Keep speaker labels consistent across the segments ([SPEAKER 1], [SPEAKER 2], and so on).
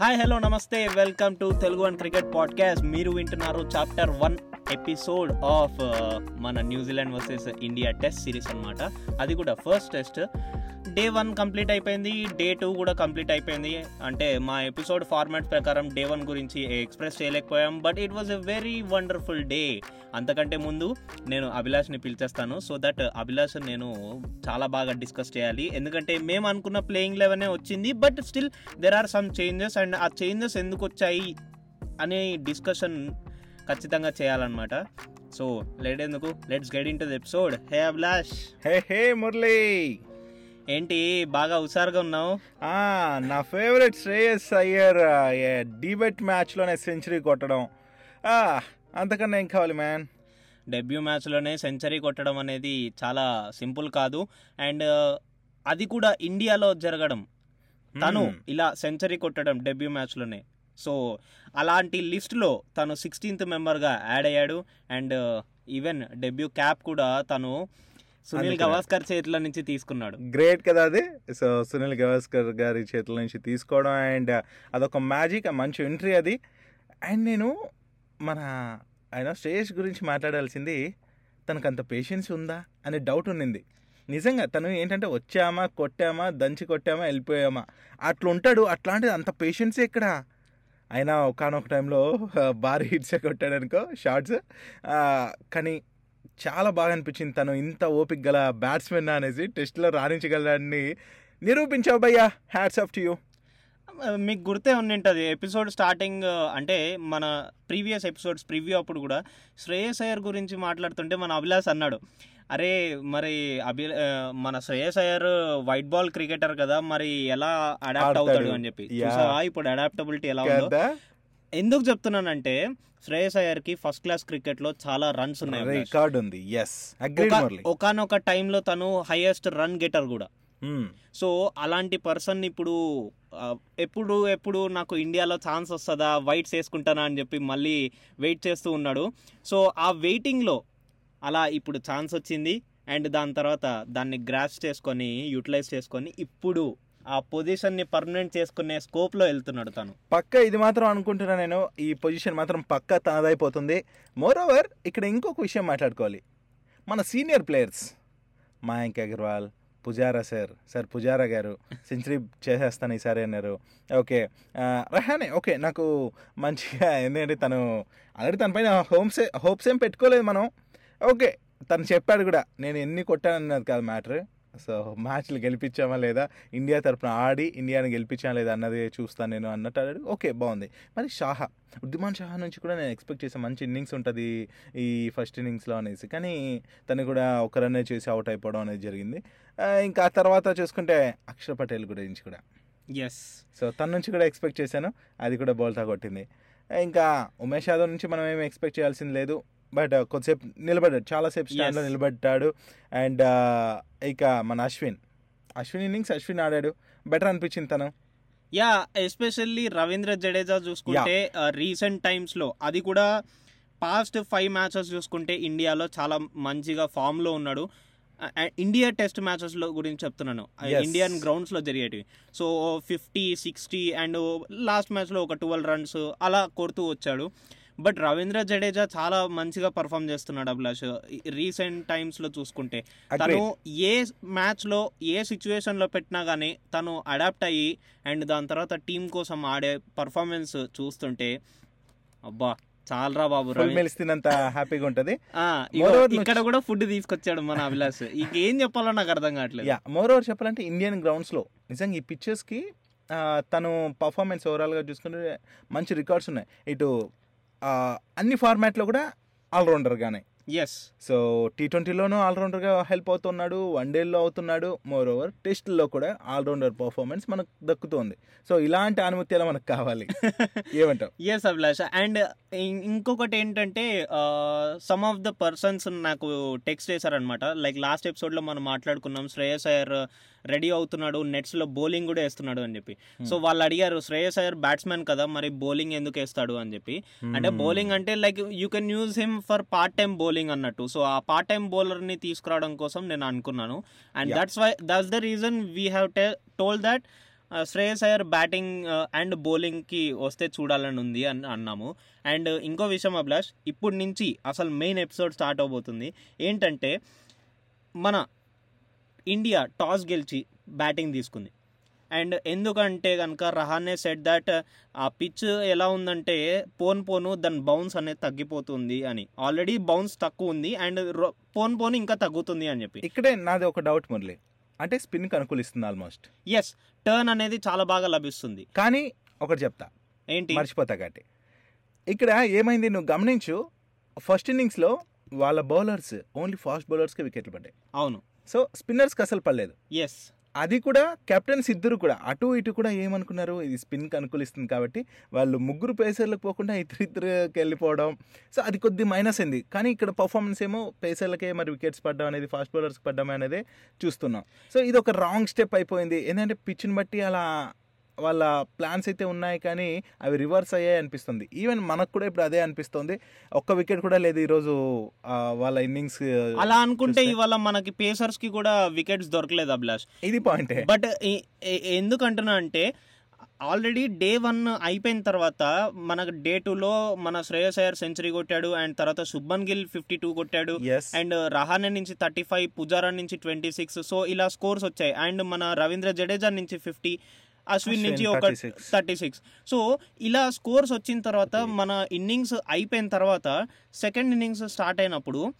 [SPEAKER 1] Hi hello నమస్తే. Welcome to Telugu and cricket podcast మీరు వింటున్నారు చాప్టర్ వన్ ఎపిసోడ్ ఆఫ్ మన New Zealand versus India test series అన్నమాట. అది కూడా first test day one complete అయిపోయింది డే టూ కూడా కంప్లీట్ అయిపోయింది. అంటే మా ఎపిసోడ్ ఫార్మాట్ ప్రకారం డే వన్ గురించి ఎక్స్ప్రెస్ చేయలేకపోయాం but it was a very wonderful day అంతకంటే ముందు నేను అభిలాష్ని పిలిచేస్తాను. సో దట్ అభిలాష్ నేను చాలా బాగా డిస్కస్ చేయాలి. ఎందుకంటే మేము అనుకున్న ప్లేయింగ్ లెవెనే వచ్చింది but still there are some changes and ఆ చేంజెస్ ఎందుకు వచ్చాయి అనే డిస్కషన్ ఖచ్చితంగా చేయాలన్నమాట. సో లేట్ ఎందుకు? Let's get into episode hey Abhilash
[SPEAKER 2] hey hey Murali
[SPEAKER 1] ఏంటి బాగా హుషారుగా ఉన్నావు?
[SPEAKER 2] నా ఫేవరెట్ శ్రేయస్ అయ్యర్ డిబెట్ మ్యాచ్లోనే సెంచరీ కొట్టడం. అంతకన్నా ఏం కావాలి మ్యాన్
[SPEAKER 1] డెబ్యూ మ్యాచ్లోనే సెంచరీ కొట్టడం అనేది చాలా సింపుల్ కాదు. అండ్ అది కూడా ఇండియాలో జరగడం. తను
[SPEAKER 2] Hmm.
[SPEAKER 1] ఇలా సెంచరీ కొట్టడం డెబ్యూ మ్యాచ్లోనే సో అలాంటి లిస్ట్లో తను సిక్స్టీన్త్ మెంబర్గా యాడ్ అయ్యాడు. అండ్ ఈవెన్ డెబ్యూ క్యాప్ కూడా తను సునీల్. గవాస్కర్ చేతుల నుంచి తీసుకున్నాడు.
[SPEAKER 2] గ్రేట్ కదా అది. సో సునీల్ గవాస్కర్ గారి చేతుల నుంచి తీసుకోవడం అండ్ అదొక మ్యాజిక్ మంచి ఎంట్రీ అది. అండ్ నేను మన ఆయన శ్రేయస్ గురించి మాట్లాడాల్సింది తనకు అంత పేషెన్స్ ఉందా అనే డౌట్ ఉండింది నిజంగా తను ఏంటంటే వచ్చామా కొట్టామా దంచి కొట్టామా వెళ్ళిపోయామా? అట్లా ఉంటాడు అట్లాంటిది అంత పేషెన్సే ఇక్కడ. అయినా ఒకనొక టైంలో భారీ హిట్స్ కొట్టాడు అనుకో షార్ట్స్ కానీ చాలా బాగా అనిపించింది తను. ఇంత ఓపిక గల బ్యాట్స్మెన్ అనేసి టెస్ట్లో రాణించగలడాన్ని నిరూపించావు భయ్యా. హ్యాట్స్ ఆఫ్ టు యూ
[SPEAKER 1] మీకు గుర్తే ఉండింటది. ఎపిసోడ్ స్టార్టింగ్ అంటే మన ప్రీవియస్ ఎపిసోడ్స్ ప్రివ్యూ అప్పుడు కూడా శ్రేయస్ అయ్యర్ గురించి మాట్లాడుతుంటే మన అభిలాష్ అన్నాడు అరే మరి అభి మన Shreyas Iyer white ball cricketer కదా మరి ఎలా అడాప్ట్. అవుతాడు అని చెప్పి. ఇప్పుడు అడాప్టబిలిటీ ఎలా ఉందో. ఎందుకు చెప్తున్నానంటే శ్రేయస్ అయ్యర్కి ఫస్ట్ క్లాస్ క్రికెట్లో చాలా రన్స్ ఉన్నాయి.
[SPEAKER 2] రికార్డ్ ఉంది. ఎస్
[SPEAKER 1] ఒకనొక టైంలో తను హైయెస్ట్ రన్ గెటర్ కూడా.
[SPEAKER 2] Hmm.
[SPEAKER 1] సో అలాంటి పర్సన్ ఇప్పుడు ఎప్పుడు ఎప్పుడు నాకు ఇండియాలో ఛాన్స్ వస్తుందా? వైట్స్ వేసుకుంటానా అని చెప్పి మళ్ళీ వెయిట్ చేస్తూ ఉన్నాడు. సో ఆ వెయిటింగ్లో అలా ఇప్పుడు ఛాన్స్ వచ్చింది. అండ్ దాని తర్వాత దాన్ని గ్రాస్ చేసుకొని యూటిలైజ్ చేసుకొని ఇప్పుడు ఆ పొజిషన్ని పర్మనెంట్ చేసుకునే స్కోప్లో వెళ్తున్నాడు తను.
[SPEAKER 2] పక్క ఇది మాత్రం అనుకుంటున్నా నేను ఈ పొజిషన్ మాత్రం పక్క తనదైపోతుంది. మోర్ ఓవర్ ఇక్కడ ఇంకొక విషయం మాట్లాడుకోవాలి. మన senior players Mayank Agarwal Pujara sir sir Pujara గారు సెంచరీ చేసేస్తాను ఈసారి అన్నారు. ఓకే రహానే ఓకే నాకు మంచిగా ఏంటంటే తను ఆల్రెడీ తన పైన హోమ్స్ హోప్స్ ఏం పెట్టుకోలేదు మనం. ఓకే తను చెప్పాడు కూడా నేను ఎన్ని కొట్టానన్నది కాదు మ్యాటర్. సో మ్యాచ్లు గెలిపించామా లేదా? ఇండియా తరపున ఆడి ఇండియాని గెలిపించామా లేదా అన్నది చూస్తాను నేను అన్నట్టు అన్నాడు ఓకే బాగుంది. మరి షాహా ఉద్దిమాన్ షాహా నుంచి కూడా నేను ఎక్స్పెక్ట్ చేసాను మంచి ఇన్నింగ్స్ ఉంటుంది ఈ ఫస్ట్ ఇన్నింగ్స్లో అనేసి. కానీ తను కూడా ఒక రన్నే చేసి అవుట్ అయిపోవడం అనేది జరిగింది. ఇంకా ఆ తర్వాత చూసుకుంటే అక్షర్ పటేల్ గురించి కూడా.
[SPEAKER 1] ఎస్
[SPEAKER 2] సో తన నుంచి కూడా ఎక్స్పెక్ట్ చేశాను. అది కూడా బోల్తా కొట్టింది. ఇంకా ఉమేష్ యాదవ్ నుంచి మనం ఏమి ఎక్స్పెక్ట్ చేయాల్సింది లేదు. బట్ కొద్దిసేపు నిలబడ్డాడు. చాలాసేపు స్టాండ్లో. నిలబడ్డాడు. అండ్ ఇక మన అశ్విన్. అశ్విన్ ఇన్నింగ్స్ అశ్విన్ ఆడాడు. బెటర్ అనిపించింది తను.
[SPEAKER 1] యా ఎస్పెషల్లీ రవీంద్ర జడేజా చూసుకుంటే రీసెంట్ టైమ్స్లో అది కూడా పాస్ట్ ఫైవ్ మ్యాచెస్ చూసుకుంటే ఇండియాలో చాలా మంచిగా ఫామ్లో ఉన్నాడు. ఇండియా టెస్ట్ మ్యాచెస్లో గురించి చెప్తున్నాను. ఇండియన్ గ్రౌండ్స్లో జరిగేటివి. So fifty sixty and last మ్యాచ్లో ఒక ట్వెల్వ్ రన్స్ అలా కొడుతూ వచ్చాడు. బట్ రవీంద్ర జడేజా చాలా మంచిగా పర్ఫామ్ చేస్తున్నాడు అభిలాష్. రీసెంట్ టైమ్స్లో చూసుకుంటే. తను ఏ మ్యాచ్లో ఏ సిచ్యువేషన్లో పెట్టినా గానీ తను అడాప్ట్ అయ్యి అండ్ దాని తర్వాత టీం కోసం ఆడే పర్ఫార్మెన్స్ చూస్తుంటే అబ్బా చాలరా బాబు
[SPEAKER 2] మిల్స్ తినంత హ్యాపీగా ఉంటుంది.
[SPEAKER 1] ఇక్కడ కూడా ఫుడ్ తీసుకొచ్చాడు మన అభిలాష్. ఇంకేం చెప్పాలో నాకు అర్థం కావట్లేదు.
[SPEAKER 2] యా మోర్ ఓవర్ చెప్పాలంటే ఇండియన్ గ్రౌండ్స్లో నిజంగా ఈ పిక్చర్స్కి తను పర్ఫార్మెన్స్ ఓవరాల్గా చూసుకుంటే మంచి రికార్డ్స్ ఉన్నాయి. ఇటు అన్ని ఫార్మాట్లో కూడా ఆల్రౌండర్గానే
[SPEAKER 1] ఎస్
[SPEAKER 2] సో టీ ట్వంటీలోనూ ఆల్రౌండర్గా హెల్ప్ అవుతున్నాడు వన్ డేలో అవుతున్నాడు. మోర్ ఓవర్ టెస్ట్లో కూడా ఆల్రౌండర్ పర్ఫార్మెన్స్ మనకు దక్కుతుంది. సో ఇలాంటి ఆనుమత్యాలు మనకు కావాలి. ఏమంటావు?
[SPEAKER 1] ఎస్ అభిలాష్. అండ్ ఇంకొకటి ఏంటంటే సమ్ ఆఫ్ ద పర్సన్స్ నాకు టెక్స్ట్ చేశారనమాట లైక్ లాస్ట్ ఎపిసోడ్లో మనం మాట్లాడుకున్నాం శ్రేయస్ అయ్యర్ రెడీ అవుతున్నాడు నెట్స్లో బౌలింగ్ కూడా వేస్తున్నాడు అని చెప్పి. సో వాళ్ళు అడిగారు శ్రేయస్ అయ్యర్ బ్యాట్స్మెన్ కదా మరి బౌలింగ్ ఎందుకు వేస్తాడు? అని చెప్పి. అంటే బౌలింగ్ అంటే like you can use him for part time bowling అన్నట్టు. సో ఆ పార్ట్ టైం బౌలర్ని తీసుకురావడం కోసం నేను అనుకున్నాను. And that's why that's the reason we have told that Shreyas Iyer batting and బౌలింగ్కి వస్తే చూడాలని ఉంది అని అన్నాము. అండ్ ఇంకో విషయం అభిలాష్ ఇప్పటి నుంచి అసలు మెయిన్ ఎపిసోడ్ స్టార్ట్ అవబోతుంది. ఏంటంటే మన ఇండియా టాస్ గెలిచి బ్యాటింగ్ తీసుకుంది. అండ్ ఎందుకంటే కనుక రహానే సెట్ దట్ ఆ పిచ్ ఎలా ఉందంటే పోన్ పోను దాని బౌన్స్ అనేది తగ్గిపోతుంది అని. ఆల్రెడీ బౌన్స్ తక్కువ ఉంది అండ్ పోన్ పోను ఇంకా తగ్గుతుంది అని చెప్పి.
[SPEAKER 2] ఇక్కడే నాది ఒక డౌట్ మురళి. అంటే స్పిన్కి అనుకూలిస్తుంది ఆల్మోస్ట్
[SPEAKER 1] ఎస్ టర్న్ అనేది చాలా బాగా లభిస్తుంది.
[SPEAKER 2] కానీ ఒకటి చెప్తా.
[SPEAKER 1] ఏంటి?
[SPEAKER 2] మర్చిపోతా కాబట్టి ఇక్కడ ఏమైంది నువ్వు గమనించు ఫస్ట్ ఇన్నింగ్స్లో వాళ్ళ బౌలర్స్ ఓన్లీ ఫాస్ట్ బౌలర్స్కి వికెట్లు పడ్డాయి.
[SPEAKER 1] అవును.
[SPEAKER 2] సో స్పిన్నర్స్కి అసలు పడలేదు.
[SPEAKER 1] ఎస్
[SPEAKER 2] అది కూడా కెప్టెన్స్ ఇద్దరు కూడా. అటు ఇటు కూడా ఏమనుకున్నారు? ఇది స్పిన్కి అనుకూలిస్తుంది కాబట్టి వాళ్ళు ముగ్గురు పేసర్లకు పోకుండా ఇద్దరిద్దరికి వెళ్ళిపోవడం. సో అది కొద్ది మైనస్ అయింది. కానీ ఇక్కడ పర్ఫార్మెన్స్ ఏమో పేసర్లకే మరి వికెట్స్ పడ్డం అనేది ఫాస్ట్ బౌలర్స్కి పడ్డం అనేది చూస్తున్నాం. సో ఇది ఒక రాంగ్ స్టెప్ అయిపోయింది. ఏంటంటే పిచ్ని బట్టి అలా వాళ్ళ ప్లాన్స్ అయితే ఉన్నాయి కానీ అవి రివర్స్ అయ్యాయి అనిపిస్తుంది. ఈవెన్ మనకు కూడా ఇప్పుడు అదే అనిపిస్తుంది. ఒక్క వికెట్ కూడా లేదు ఈరోజు వాళ్ళ ఇన్నింగ్స్
[SPEAKER 1] అలా అనుకుంటే ఇవాళ మనకి పేసర్స్కి కూడా వికెట్స్ దొరకలేదు అభిలాష్.
[SPEAKER 2] ఇది పాయింటే
[SPEAKER 1] బట్ ఎందుకు అంటున్నా అంటే ఆల్రెడీ డే వన్ అయిపోయిన తర్వాత మనకు డే టూలో మన శ్రేయస్ అయ్యర్ సెంచరీ కొట్టాడు అండ్ తర్వాత శుభన్ గిల్ ఫిఫ్టీ టూ కొట్టాడు అండ్ రహానే నుంచి థర్టీ ఫైవ్ పుజారా నుంచి ట్వంటీ సిక్స్ సో ఇలా స్కోర్స్ వచ్చాయి. అండ్ మన రవీంద్ర జడేజా నుంచి ఫిఫ్టీ అశ్విన్ నుంచి ఒక
[SPEAKER 2] 36.
[SPEAKER 1] థర్టీ సిక్స్ సో ఇలా స్కోర్స్ వచ్చిన తర్వాత మన ఇన్నింగ్స్ అయిపోయిన తర్వాత సెకండ్ ఇన్నింగ్స్ స్టార్ట్ అయినప్పుడు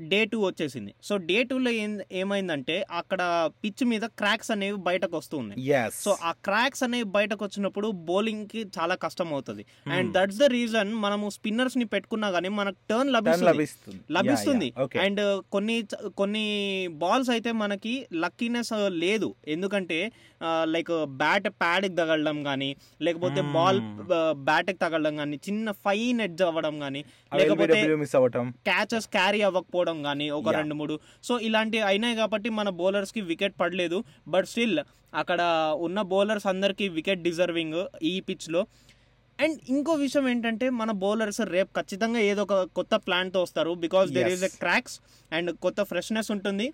[SPEAKER 1] డే టూ వచ్చేసింది. సో డే టూలో ఏం ఏమైందంటే అక్కడ పిచ్ మీద క్రాక్స్ అనేవి బయటకు వస్తూ ఉన్నాయి. సో ఆ క్రాక్స్ అనేవి బయటకు వచ్చినప్పుడు బౌలింగ్కి చాలా కష్టం అవుతుంది. అండ్ దట్స్ ద రీజన్ మనము స్పిన్నర్స్ని పెట్టుకున్నా గానీ మనకు టర్న్ లభిస్తుంది.
[SPEAKER 2] లభిస్తుంది.
[SPEAKER 1] అండ్ కొన్ని కొన్ని బాల్స్ అయితే మనకి లక్కీనెస్ లేదు. ఎందుకంటే లైక్ బ్యాట్ ప్యాడ్కి తగలడం కానీ లేకపోతే
[SPEAKER 2] Hmm.
[SPEAKER 1] బాల్ బ్యాట్కి తగలడం కానీ చిన్న ఫైన్ ఎడ్జ్ అవ్వడం కానీ లేకపోతే క్యాచెస్ క్యారీ అవ్వకపోవడం కానీ ఒక. రెండు మూడు. సో ఇలాంటివి అయినాయి కాబట్టి మన bowlers కి వికెట్ పడలేదు. బట్ స్టిల్ అక్కడ ఉన్న బౌలర్స్ అందరికీ వికెట్ డిజర్వింగ్ ఈ pitch లో. అండ్ ఇంకో విషయం ఏంటంటే మన బౌలర్స్ రేపు ఖచ్చితంగా ఏదో ఒక కొత్త plan తో వస్తారు. Because there is a. Cracks and కొత్త ఫ్రెష్నెస్ ఉంటుంది.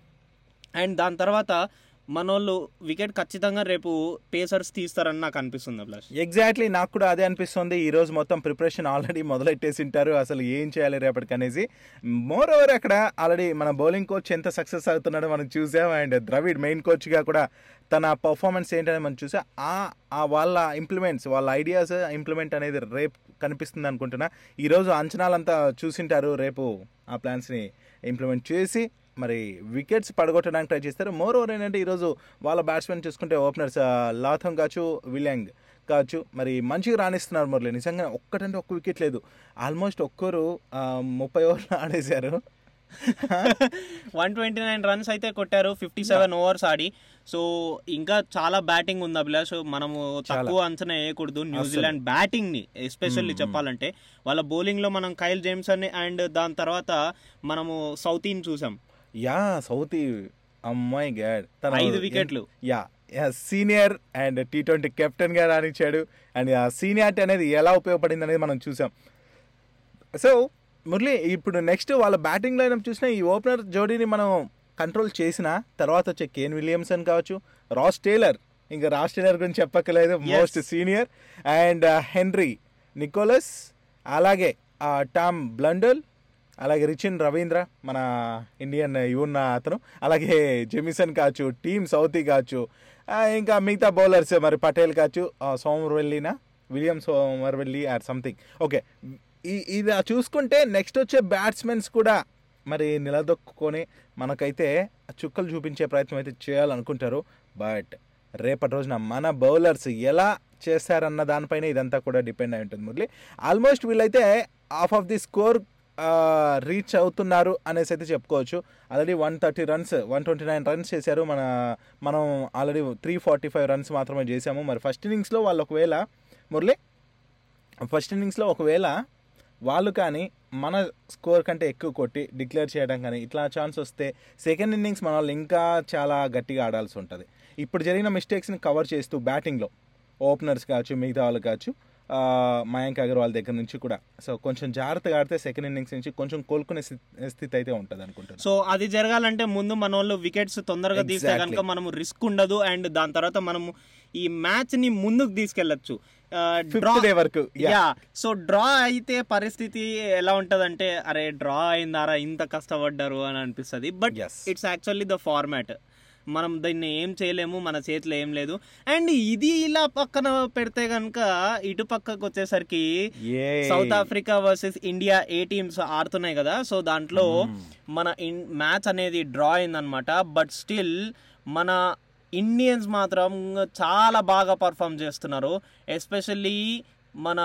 [SPEAKER 1] అండ్ దాని తర్వాత మనోళ్ళు వికెట్ ఖచ్చితంగా రేపు పేసర్స్ తీస్తారని నాకు అనిపిస్తుంది అభిలాష్.
[SPEAKER 2] ఎగ్జాక్ట్లీ నాకు కూడా అదే అనిపిస్తుంది. ఈ రోజు మొత్తం ప్రిపరేషన్ ఆల్రెడీ మొదలెట్టేసి ఉంటారు అసలు ఏం చేయాలి రేపటికి అనేసి. మోర్ ఓవర్ అక్కడ ఆల్రెడీ మన బౌలింగ్ కోచ్ ఎంత సక్సెస్ అవుతున్నాడో మనం చూసాం. అండ్ ద్రవిడ్ మెయిన్ కోచ్గా కూడా తన పర్ఫార్మెన్స్ ఏంటనేది మనం చూసాం. ఆ ఆ వాళ్ళ ఇంప్లిమెంట్స్ వాళ్ళ ఐడియాస్ ఇంప్లిమెంట్ అనేది రేపు కనిపిస్తుంది అనుకుంటున్నా. ఈరోజు అంచనాలంతా చూసింటారు. రేపు ఆ ప్లాన్స్ని ఇంప్లిమెంట్ చేసి మరి వికెట్స్ పడగొట్టడానికి ట్రై చేస్తారు. మోర్ ఓవర్ ఏంటంటే ఈరోజు వాళ్ళ బ్యాట్స్మెన్ చూసుకుంటే ఓపెనర్స్ లాథం కావచ్చు విలియాంగ్ కావచ్చు మరి మంచిగా రాణిస్తున్నారు మురళి. నిజంగా ఒక్కటంటే ఒక్క వికెట్ లేదు. ఆల్మోస్ట్ ఒక్కరు ముప్పై ఓవర్లు ఆడేశారు.
[SPEAKER 1] వన్ ట్వంటీ నైన్ రన్స్ అయితే కొట్టారు. ఫిఫ్టీ సెవెన్ ఓవర్స్ ఆడి. సో ఇంకా చాలా బ్యాటింగ్ ఉంది అభిలాష్ మనము తక్కువ అంచనా వేయకూడదు. న్యూజిలాండ్ బ్యాటింగ్ని ఎస్పెషల్లీ
[SPEAKER 2] Hmm.
[SPEAKER 1] చెప్పాలంటే. వాళ్ళ బౌలింగ్లో మనం కైల్ జేమ్సన్ అండ్ దాని తర్వాత మనము సౌతీన్ చూసాం.
[SPEAKER 2] Yeah south. అమ్మాయి గాడ్
[SPEAKER 1] ఐదు వికెట్లు.
[SPEAKER 2] Yeah senior and T twenty కెప్టెన్గా రాణించాడు. అండ్ ఆ సీనియారిటీ అనేది ఎలా ఉపయోగపడింది అనేది మనం చూసాం. సో మురళి ఇప్పుడు నెక్స్ట్ వాళ్ళ బ్యాటింగ్ లైన్ చూసిన ఈ ఓపెనర్ జోడీని మనం కంట్రోల్ చేసిన తర్వాత వచ్చే కేన్ విలియమ్సన్ కావచ్చు రాస్ టేలర్. ఇంకా రాస్ టేలర్ గురించి చెప్పక్కలేదు. Most senior and Henry Nicholls అలాగే టామ్ బ్లండల్ అలాగే రిచిన్ రవీంద్ర మన ఇండియన్ యువన్న అతను అలాగే జెమిసన్ కావచ్చు టీమ్ సౌతీ కావచ్చు ఇంకా మిగతా బౌలర్స్ మరి పటేల్ కావచ్చు ఆ, William Somerville or something. Okay ఈ- ఇది చూసుకుంటే నెక్స్ట్ వచ్చే బ్యాట్స్మెన్స్ కూడా మరి నిలదొక్కుని మనకైతే చుక్కలు చూపించే ప్రయత్నం అయితే చేయాలనుకుంటారు. బట్ రేపటి రోజున మన బౌలర్స్ ఎలా చేస్తారన్న దానిపైన ఇదంతా కూడా డిపెండ్ అయి ఉంటుంది మురళి. ఆల్మోస్ట్ వీళ్ళైతే half of the score reach అవుతున్నారు అనేసి అయితే చెప్పుకోవచ్చు. Already one thirty runs one twenty nine runs చేశారు. మన మనం already three forty five runs మాత్రమే చేశాము. మరి ఫస్ట్ ఇన్నింగ్స్లో వాళ్ళు ఒకవేళ మురళి ఫస్ట్ ఇన్నింగ్స్లో ఒకవేళ వాళ్ళు కానీ మన స్కోర్ కంటే ఎక్కువ కొట్టి డిక్లేర్ చేయడం కానీ ఇట్లా ఛాన్స్ వస్తే సెకండ్ ఇన్నింగ్స్ మన వాళ్ళు ఇంకా చాలా గట్టిగా ఆడాల్సి ఉంటుంది. ఇప్పుడు జరిగిన మిస్టేక్స్ని కవర్ చేస్తూ బ్యాటింగ్లో ఓపెనర్స్ కావచ్చు మిగతా వాళ్ళు కావచ్చు మయాంక్ అగర్వాల్ దగ్గర నుంచి కూడా సో కొంచెం జాగ్రత్తగా ఆడితే సెకండ్ ఇన్నింగ్స్ నుంచి కొంచెం కోలుకునే స్థితి- అయితే ఉంటుంది అనుకుంటున్నాను
[SPEAKER 1] సో అది జరగాలంటే ముందు మన వాళ్ళు వికెట్స్ తొందరగా తీస్తే. కనుక మనము రిస్క్ ఉండదు అండ్ దాని తర్వాత మనము ఈ మ్యాచ్ని ముందుకు తీసుకెళ్ళొచ్చు డ్రా
[SPEAKER 2] వరకు.
[SPEAKER 1] యా సో డ్రా అయితే పరిస్థితి ఎలా ఉంటదంటే అరే డ్రా అయిందారా ఇంత కష్టపడ్డారు అని అనిపిస్తుంది but. It's actually the format మనం దీన్ని ఏం చేయలేము మన చేతిలో ఏం లేదు. అండ్ ఇది ఇలా పక్కన పెడితే కనుక ఇటు పక్కకు వచ్చేసరికి. South Africa versus India A teams ఆడుతున్నాయి కదా. సో దాంట్లో మన మ్యాచ్ అనేది డ్రా అయిందనమాట బట్ స్టిల్ మన ఇండియన్స్ మాత్రం చాలా బాగా పర్ఫామ్ చేస్తున్నారు. ఎస్పెషల్లీ మన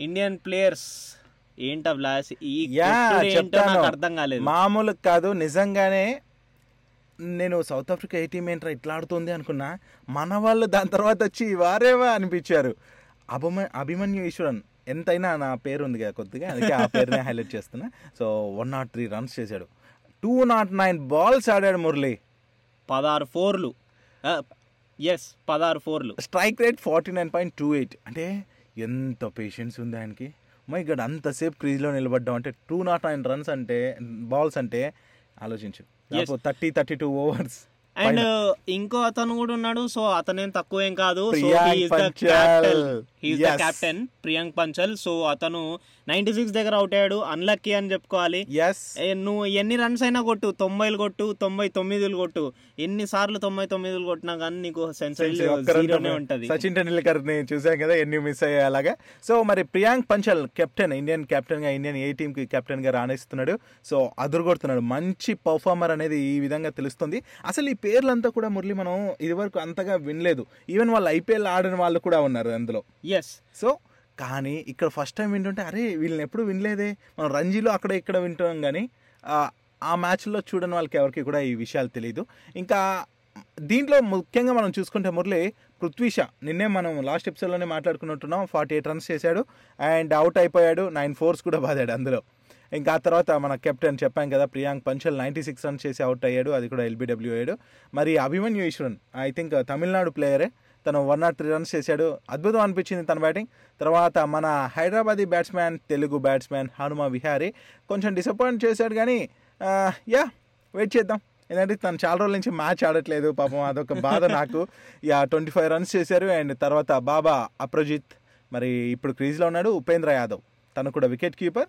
[SPEAKER 1] ఇండియన్ ప్లేయర్స్ ఏంటో బ్లాస్ ఈ నాకు అర్థం కాలేదు.
[SPEAKER 2] మామూలు కాదు నిజంగానే నేను సౌత్ ఆఫ్రికా ఏ టీం ఏంట్రా ఇట్లా ఆడుతుంది అనుకున్నా మన వాళ్ళు దాని తర్వాత వచ్చి వారేవా అనిపించారు. అభిమ అభిమన్యు ఈశ్వరన్ ఎంతైనా నా పేరు ఉంది కదా కొద్దిగా అందుకే ఆ పేరునే హైలైట్ చేస్తున్నా. So one not three runs చేశాడు. టూ నాట్ నైన్ బాల్స్ ఆడాడు మురళి.
[SPEAKER 1] పదహారు ఫోర్లు. ఎస్ పదహారు ఫోర్లు.
[SPEAKER 2] Strike rate forty nine point two eight అంటే ఎంత పేషెన్స్ ఉంది ఆయనకి. మై గడ్ అంతసేపు క్రీజ్లో నిలబడ్డాం అంటే టూ నాట్ నైన్ రన్స్ అంటే బాల్స్ అంటే ఆలోచించు.
[SPEAKER 1] Yes.
[SPEAKER 2] Thirty thirty two overs
[SPEAKER 1] and ఇంకో అతను కూడా ఉన్నాడు. సో అతనేం తక్కువ ఏం కాదు. So. He is the. Captain Priyank Panchal. So అతను నైన్టీ సిక్స్ దగ్గర అవుట్ అయ్యాడు. అన్లక్కీ అని చెప్పుకోవాలి. నువ్వు ఎన్ని రన్స్ అయినా కొట్టు. తొంభైలు కొట్టు తొంభై తొమ్మిదిలు కొట్టు. ఎన్ని సార్లు తొంభై తొమ్మిదిలు కొట్టినా కానీ నీకు సెంచరీ జీరోనే ఉంటది.
[SPEAKER 2] సచిన్ టెండూల్కర్ని చూసాం కదా ఎన్ని మిస్ అయ్యాయి అలాగా సో మరి ప్రియాంక్ పంచల్ కెప్టెన్ ఇండియన్ కెప్టెన్గా ఇండియన్ ఏ టీమ్కి కెప్టెన్గా రాణిస్తున్నాడు. సో అదురుగొడుతున్నాడు. మంచి పర్ఫార్మర్ అనేది ఈ విధంగా తెలుస్తుంది. అసలు ఈ పేర్లంతా కూడా మురళి మనం ఇదివరకు అంతగా వినలేదు. ఈవెన్ వాళ్ళు ఐపీఎల్ ఆడిన వాళ్ళు కూడా ఉన్నారు అందులో.
[SPEAKER 1] ఎస్
[SPEAKER 2] సో కానీ ఇక్కడ ఫస్ట్ టైం వింటుంటే అరే వీళ్ళని ఎప్పుడు వినలేదే. మనం రంజీలో అక్కడ ఇక్కడ వింటాం కానీ ఆ, ఆ మ్యాచ్లో చూడని వాళ్ళకి ఎవరికి కూడా ఈ విషయాలు తెలియదు ఇంకా దీంట్లో ముఖ్యంగా మనం చూసుకుంటే మురళి పృథ్వీష నిన్నే మనం లాస్ట్ ఎపిసోడ్లోనే మాట్లాడుకున్నట్టున్నాం. ఫార్టీ ఎయిట్ రన్స్ చేశాడు. అండ్ అవుట్ అయిపోయాడు. నైన్ ఫోర్స్ కూడా బాదాడు అందులో. ఇంకా ఆ తర్వాత మన కెప్టెన్ చెప్పాం కదా Priyank Panchal ninety six runs చేసి అవుట్ అయ్యాడు. అది కూడా ఎల్బిడబ్ల్యూ అయ్యాడు మరి Abhimanyu Easwaran I think uh, Tamil Nadu ప్లేయరే తను వన్ నాట్ త్రీ రన్స్ చేశాడు. అద్భుతం అనిపించింది తన బ్యాటింగ్ తర్వాత మన హైదరాబాదీ బ్యాట్స్మెన్ తెలుగు బ్యాట్స్మెన్ హనుమ విహారీ కొంచెం డిసప్పాయింట్ చేశాడు కానీ uh, యా వెయిట్ చేద్దాం. ఎందుకంటే తను చాలా రోజుల నుంచి మ్యాచ్ ఆడట్లేదు. పాపం అదొక బాధ నాకు. యా ట్వంటీ ఫైవ్ రన్స్ చేశారు. అండ్ తర్వాత బాబా అప్రజిత్. మరి ఇప్పుడు క్రీజ్లో ఉన్నాడు ఉపేంద్ర యాదవ్. తను కూడా వికెట్ కీపర్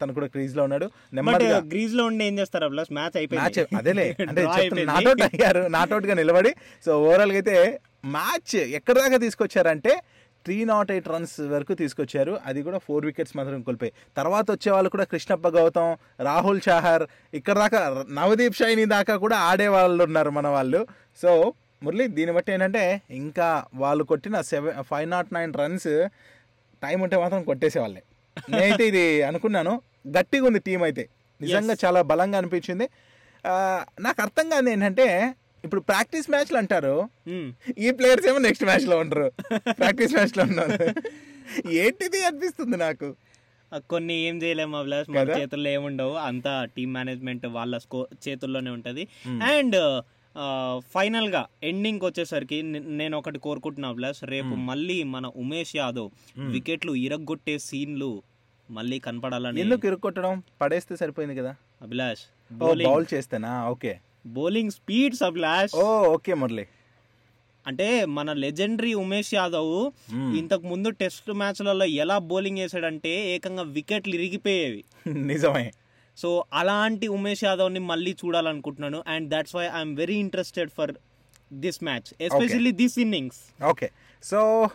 [SPEAKER 2] తను కూడా క్రీజ్లో ఉన్నాడు.
[SPEAKER 1] బట్
[SPEAKER 2] నెమ్మదిగా.
[SPEAKER 1] గ్రీజ్లో ఉండి ఏం చేస్తారు ప్లస్ మ్యాచ్
[SPEAKER 2] మ్యాచ్
[SPEAKER 1] అయిపోయింది
[SPEAKER 2] అదేలే. అంటే. నాట్అవుట్ అయ్యారు నాట్అవుట్గా నిలబడి. సో ఓవరాల్గా అయితే మ్యాచ్ ఎక్కడ దాకా తీసుకొచ్చారంటే త్రీ నాట్ ఎయిట్ రన్స్ వరకు తీసుకొచ్చారు. అది కూడా ఫోర్ వికెట్స్ మాత్రం కోల్పోయి తర్వాత వచ్చే వాళ్ళు కూడా కృష్ణప్ప గౌతమ్ రాహుల్ చాహర్ ఇక్కడ దాకా నవదీప్ షైని దాకా కూడా ఆడే వాళ్ళు ఉన్నారు మన వాళ్ళు. సో మురళి దీన్ని బట్టి ఏంటంటే ఇంకా వాళ్ళు కొట్టిన seven five not nine runs time ఉంటే మాత్రం కొట్టేసేవాళ్ళే. నేనైతే ఇది అనుకున్నాను. గట్టిగా ఉంది టీం అయితే. నిజంగా చాలా బలంగా అనిపించింది. నాకు అర్థం కాదు ఏంటంటే ఇప్పుడు ప్రాక్టీస్ మ్యాచ్లు అంటారు.
[SPEAKER 1] మ్మ్.
[SPEAKER 2] ఈ ప్లేయర్స్ ఏమో నెక్స్ట్ మ్యాచ్లో ఉంటారు ప్రాక్టీస్ మ్యాచ్లో ఉన్నారు ఏంటిది అనిపిస్తుంది నాకు?
[SPEAKER 1] కొన్ని ఏం చేయలేము అభిలాష్ మన? చేతుల్లో ఏముండవు. అంతా టీమ్ మేనేజ్మెంట్ వాళ్ళ స్కో చేతుల్లోనే ఉంటది.
[SPEAKER 2] Hmm.
[SPEAKER 1] అండ్ ఫైనల్గా ఎండింగ్ వచ్చేసరికి నేను ఒకటి కోరుకుంటున్నా అభిలాష్ రేపు మళ్ళీ మన ఉమేష్ యాదవ్ వికెట్లు ఇరగ్గొట్టే సీన్లు మళ్ళీ కనపడాలని
[SPEAKER 2] ఎందుకు ఇరుక్కొట్టడం పడేస్తే సరిపోయింది కదా.
[SPEAKER 1] Abhilash
[SPEAKER 2] bowl చేస్తేనా? Okay.
[SPEAKER 1] Bowling speeds Abhilash.
[SPEAKER 2] Oh okay Murali.
[SPEAKER 1] అంటే మన లెజెండరీ ఉమేష్ యాదవ్. ఇంతకు ముందు టెస్ట్ మ్యాచ్లలో ఎలా బౌలింగ్ వేసాడంటే ఏకంగా వికెట్లు ఇరిగిపోయేవి.
[SPEAKER 2] నిజమే.
[SPEAKER 1] సో అలాంటి ఉమేష్ యాదవ్ని మళ్ళీ చూడాలనుకుంటున్నాను. And that's why I'm very interested for this match especially this innings
[SPEAKER 2] okay so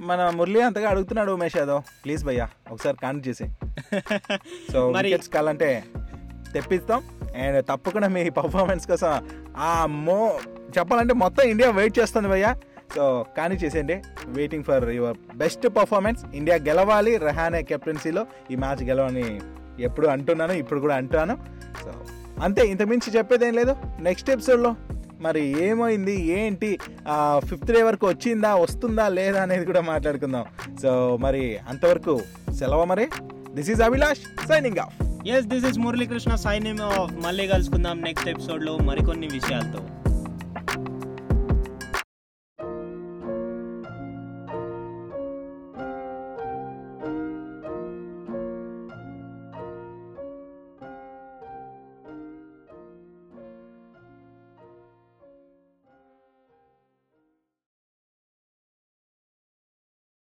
[SPEAKER 2] మన మురళి అంతగా అడుగుతున్నాడు ఉమేష్ యాదవ్. ప్లీజ్ భయ్యా ఒకసారి కాంట్ చేసి సో
[SPEAKER 1] మరి-
[SPEAKER 2] వికెట్స్ కావాలంటే తెప్పిస్తాం. అండ్ తప్పకుండా మీ పర్ఫార్మెన్స్ కోసం ఆ మో చెప్పాలంటే మొత్తం ఇండియా వెయిట్ చేస్తుంది భయ్యా. సో కానీ చేసేయండి. Waiting for your best performance India గెలవాలి రెహానే కెప్టెన్సీలో ఈ మ్యాచ్ గెలవని ఎప్పుడు అంటున్నాను ఇప్పుడు కూడా అంటున్నాను సో అంతే ఇంతకుమించి చెప్పేది ఏం లేదు నెక్స్ట్ ఎపిసోడ్లో మరి ఏమైంది ఏంటి ఫిఫ్త్ డే వరకు వచ్చిందా వస్తుందా లేదా అనేది కూడా మాట్లాడుకుందాం. సో మరి అంతవరకు సెలవు మరి this is Abhilash signing off
[SPEAKER 1] yes this is Muralikrishna sign మళ్ళీ కలుసుకుందాం నెక్స్ట్ ఎపిసోడ్లో మరికొన్ని విషయాలతో.